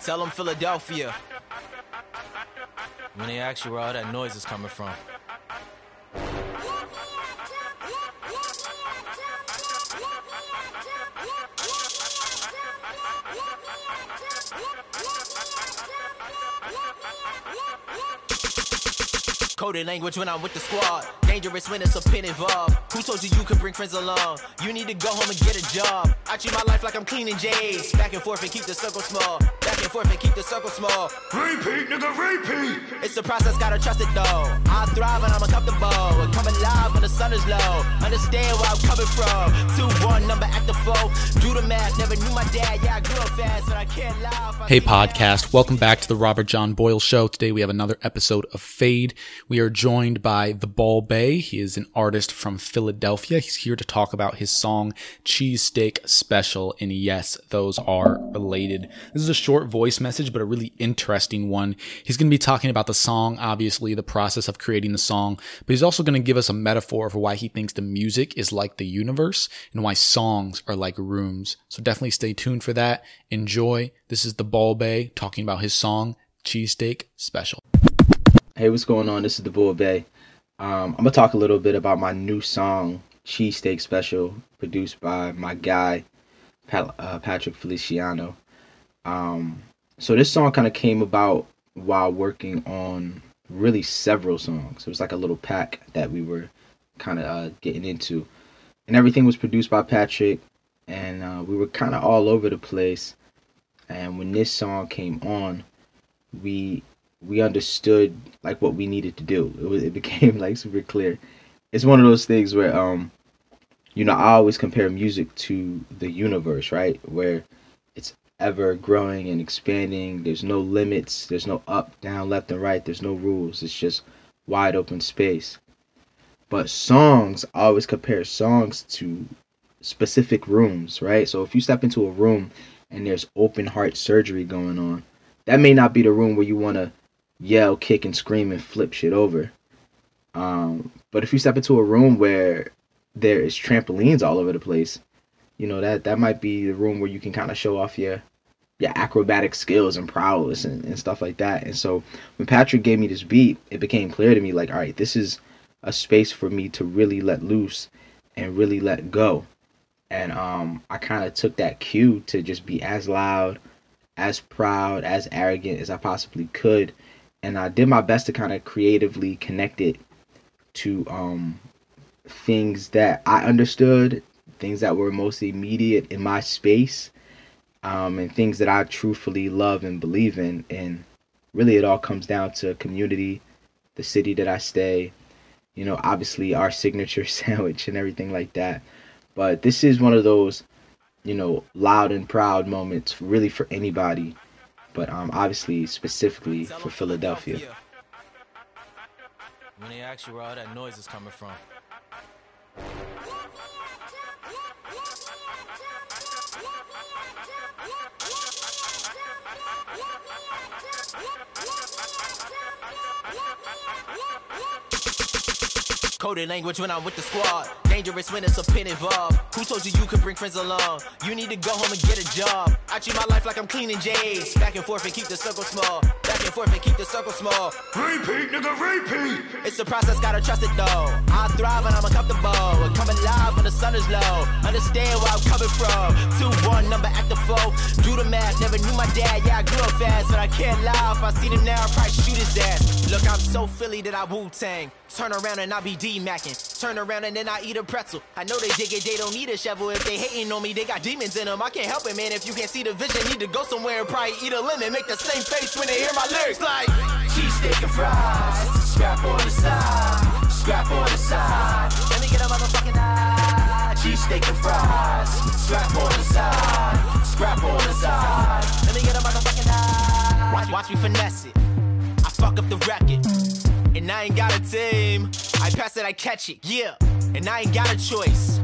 Tell them Philadelphia. When they ask you where all that noise is coming from. Coded language when I'm with the squad. Dangerous when it's a pin involved. Who told you you could bring friends along? You need to go home and get a job. I treat my life like I'm cleaning J's. Back and forth and keep the circle small. Back and forth and keep the circle small. Repeat, nigga, repeat. It's the process, gotta trust it though. I thrive and I'm uncomfortable. And come alive when the sun is low. Understand where I'm coming from. 2 1 number at the foe. Do the math, never knew my dad. Yeah, I grew up fast, but I can't lie. Hey, podcast. Welcome back to the Robert John Boyle Show. Today we have another episode of Fade. We are joined by The Ball Bay. He is an artist from Philadelphia. He's here to talk about his song Cheesesteak Special. And yes, those are related. This is a short voice message, but a really interesting one. He's going to be talking about the song, obviously, the process of creating the song, but he's also going to give us a metaphor for why he thinks the music is like the universe and why songs are like rooms. So definitely stay tuned for that. Enjoy. This is the Ball Bay talking about his song Cheesesteak Special. Hey, what's going on? This is the Ball Bay. Um, I'm gonna talk a little bit about my new song, Cheesesteak Special, produced by my guy, Pat, uh, Patrick Feliciano. Um, so this song kind of came about while working on really several songs. It was like a little pack that we were kind of uh, getting into, and everything was produced by Patrick, and uh, we were kind of all over the place. And when this song came on, we we understood like what we needed to do. It was it became like super clear. It's one of those things where um you know, I always compare music to the universe, right? Where it's ever growing and expanding. There's no limits, there's no up, down, left and right, there's no rules. It's just wide open space. But songs, I always compare songs to specific rooms, right? So if you step into a room and there's open heart surgery going on, that may not be the room where you want to yell, kick, and scream and flip shit over. Um, but if you step into a room where there is trampolines all over the place, you know that that might be the room where you can kind of show off your your acrobatic skills and prowess and, and stuff like that. And so when Patrick gave me this beat, it became clear to me like, all right, this is a space for me to really let loose and really let go. And um, I kind of took that cue to just be as loud, as proud, as arrogant as I possibly could. And I did my best to kind of creatively connect it to um, things that I understood, things that were most immediate in my space, um, and things that I truthfully love and believe in. And really, it all comes down to community, the city that I stay, you know, obviously our signature sandwich and everything like that. But this is one of those, you know, loud and proud moments really for anybody, but um, obviously specifically for Philadelphia. When they ask you where all that noise is coming from. Coded language when I'm with the squad. Dangerous when it's a pin involved. Who told you you could bring friends along? You need to go home and get a job. I treat my life like I'm cleaning J's. Back and forth and keep the circle small. Back and forth and keep the circle small. Repeat, nigga, repeat. It's the process, gotta trust it though. I thrive and I'm uncomfortable. Sun is low. Understand where I'm coming from. 2 1 number at the foe. Do the math, never knew my dad. Yeah, I grew up fast, but I can't lie. If I see him now, I'll probably shoot his ass. Look, I'm so Philly that I Wu Tang. Turn around and I be D Mackin. Turn around and then I eat a pretzel. I know they dig it, they don't need a shovel. If they hating on me, they got demons in them. I can't help it, man. If you can't see the vision, need to go somewhere and probably eat a lemon. Make the same face when they hear my lyrics like cheese cheesesteak and fries. Scrap on the side, scrap on the side. Cheesesteak and fries. On the side, scrap on the side. Let me get a motherfucking. Watch, watch me finesse it. I fuck up the record. And I ain't got a team. I pass it, I catch it, yeah. And I ain't got a choice.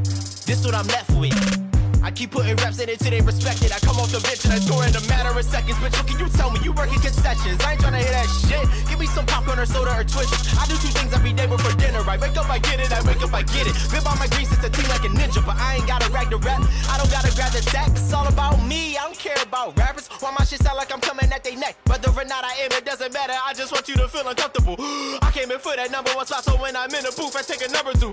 This what I'm left with. I keep putting reps in it till they respect it. I come off the bench and I score in a matter of seconds. Bitch, what can you tell me? You working concessions. I ain't tryna hear that shit. Give me some popcorn or soda or twisters. I do two things every day before dinner. I wake up, I get it. I wake up, I get it. Been by my grease, it's a team like a ninja. But I ain't gotta rag the rap. I don't gotta grab the tech. It's all about me. I don't care about rappers. Why my shit sound like I'm coming at their neck. Whether or not I am, it doesn't matter. I just want you to feel uncomfortable. I came in for that number one spot, so when I'm in the booth, I take a number two.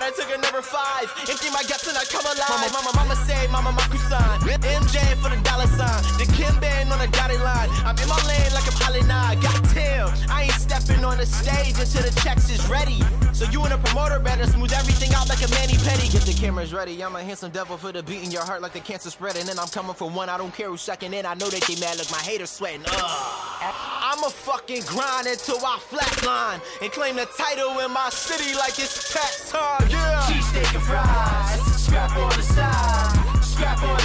I took a number five. Empty my guts and I come alive. Mama, mama, mama say, mama, my kusan. MJ for the dollar sign. The Kim band on the dotted line. I'm in my lane like I'm Ali Goddamn, I ain't stepping on the stage until the checks is ready. So you and the promoter better smooth everything out like a mani pedi. Get the cameras ready. I'm a handsome devil for the beat in your heart like the cancer spreading. And I'm coming for one. I don't care who's second in. I know that they mad. Look, my haters sweating. Ugh. I'ma fucking grind until I flatline and claim the title in my city like it's tax time. Yeah. Cheesesteak and fries, scrap on the side, scrap on